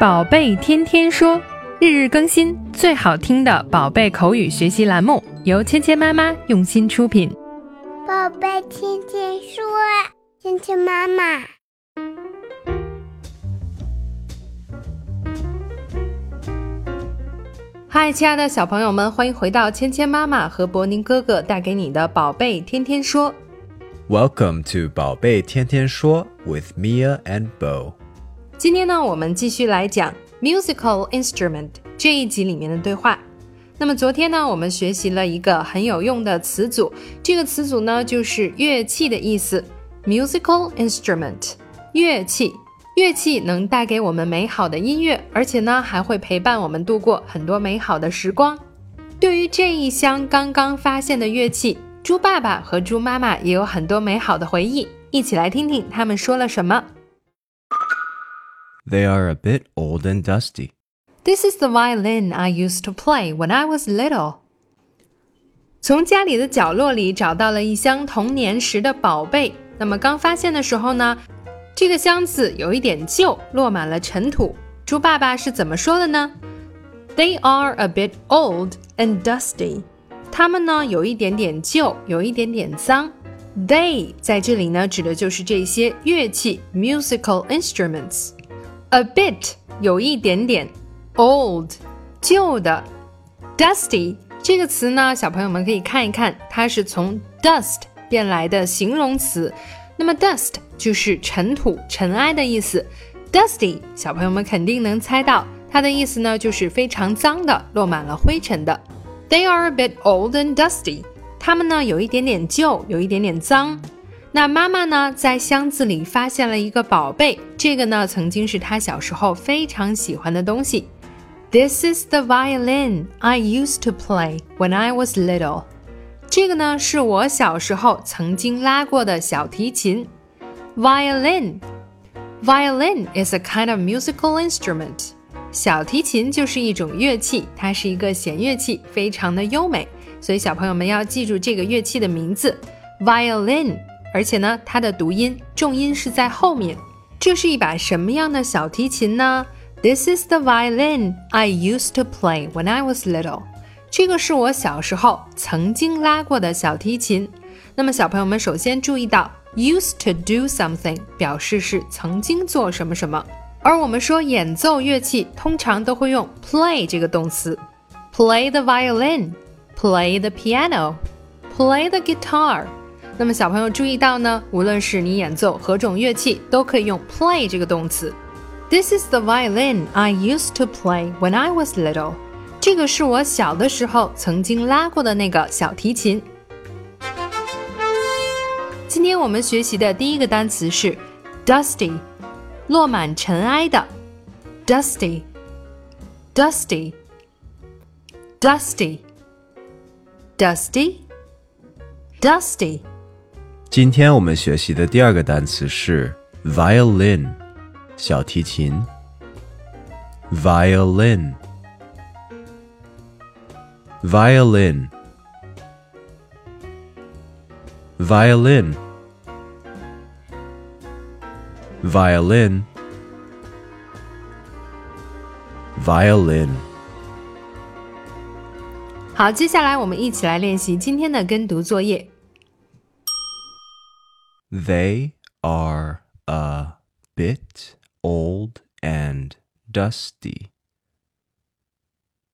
宝贝天天说，日日更新，最好听的宝贝口语学习栏目，由芊芊妈妈用心出品。宝贝天天说，芊芊妈妈。嗨，亲爱的小朋友们，欢迎回到芊芊妈妈和博宁哥哥带给你的宝贝天天说。Welcome to 宝贝天天说 with Mia and Bo。今天呢，我们继续来讲 musical instrument 这一集里面的对话。那么昨天呢，我们学习了一个很有用的词组，这个词组呢就是乐器的意思，musical instrument，乐器。乐器能带给我们美好的音乐，而且呢还会陪伴我们度过很多美好的时光。对于这一箱刚刚发现的乐器，猪爸爸和猪妈妈也有很多美好的回忆。一起来听听他们说了什么。They are a bit old and dusty. This is the violin I used to play when I was little. 从家里的角落里找到了一箱童年时的宝贝。那么刚发现的时候呢，这个箱子有一点旧，落满了尘土。猪爸爸是怎么说的呢？They are a bit old and dusty. 它们呢有一点点旧，有一点点脏。They 在这里呢指的就是这些乐器 musical instruments。 A bit 有一点点，old 旧的，dusty 这个词呢，小朋友们可以看一看，它是从 dust 变来的形容词。那么 dust 就是尘土、尘埃的意思，dusty 小朋友们肯定能猜到，它的意思呢就是非常脏的，落满了灰尘的。They are a bit old and dusty。它们呢有一点点旧，有一点点脏。那妈妈呢，在箱子里发现了一个宝贝，这个呢，曾经是她小时候非常喜欢的东西。This is the violin I used to play when I was little。这个呢，是我小时候曾经拉过的小提琴。Violin。Violin is a kind of musical instrument。小提琴就是一种乐器，它是一个弦乐器，非常的优美。所以小朋友们要记住这个乐器的名字，violin。而且呢，它的读音重音是在后面。这是一把什么样的小提琴呢？This is the violin I used to play when I was little。这个是我小时候曾经拉过的小提琴。那么小朋友们首先注意到，used to do something 表示是曾经做什么什么。而我们说演奏乐器通常都会用 play 这个动词，play the violin，play the piano，play the guitar。那么小朋友注意到呢，无论是你演奏何种乐器，都可以用 play 这个动词。This is the violin I used to play when I was little。这个是我小的时候曾经拉过的那个小提琴。今天我们学习的第一个单词是 dusty，落满尘埃的 dusty，dusty，dusty，dusty，dusty。今天我们学习的第二个单词是 violin，小提琴。violin。violin。violin。violin。violin。好，接下来我们一起来练习今天的跟读作业。They are a bit old and dusty.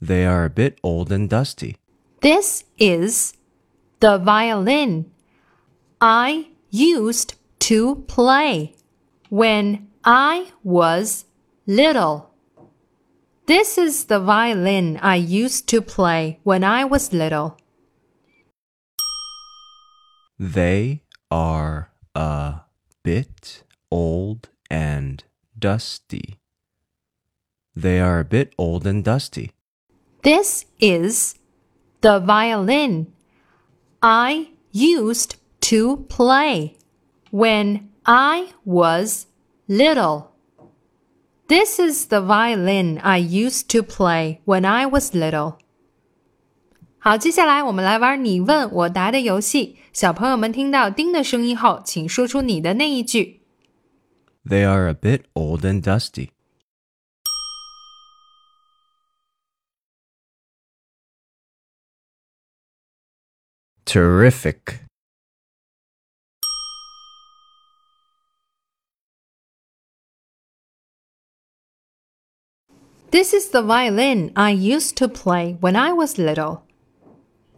They are a bit old and dusty. This is the violin I used to play when I was little. This is the violin I used to play when I was little. They are a bit old and dusty. They are a bit old and dusty. This is the violin I used to play when I was little. This is the violin I used to play when I was little. 好，接下来我们来玩你问我答的游戏。小朋友们听到“叮”的声音后，请说出你的那一句。They are a bit old and dusty. Terrific. This is the violin I used to play when I was little.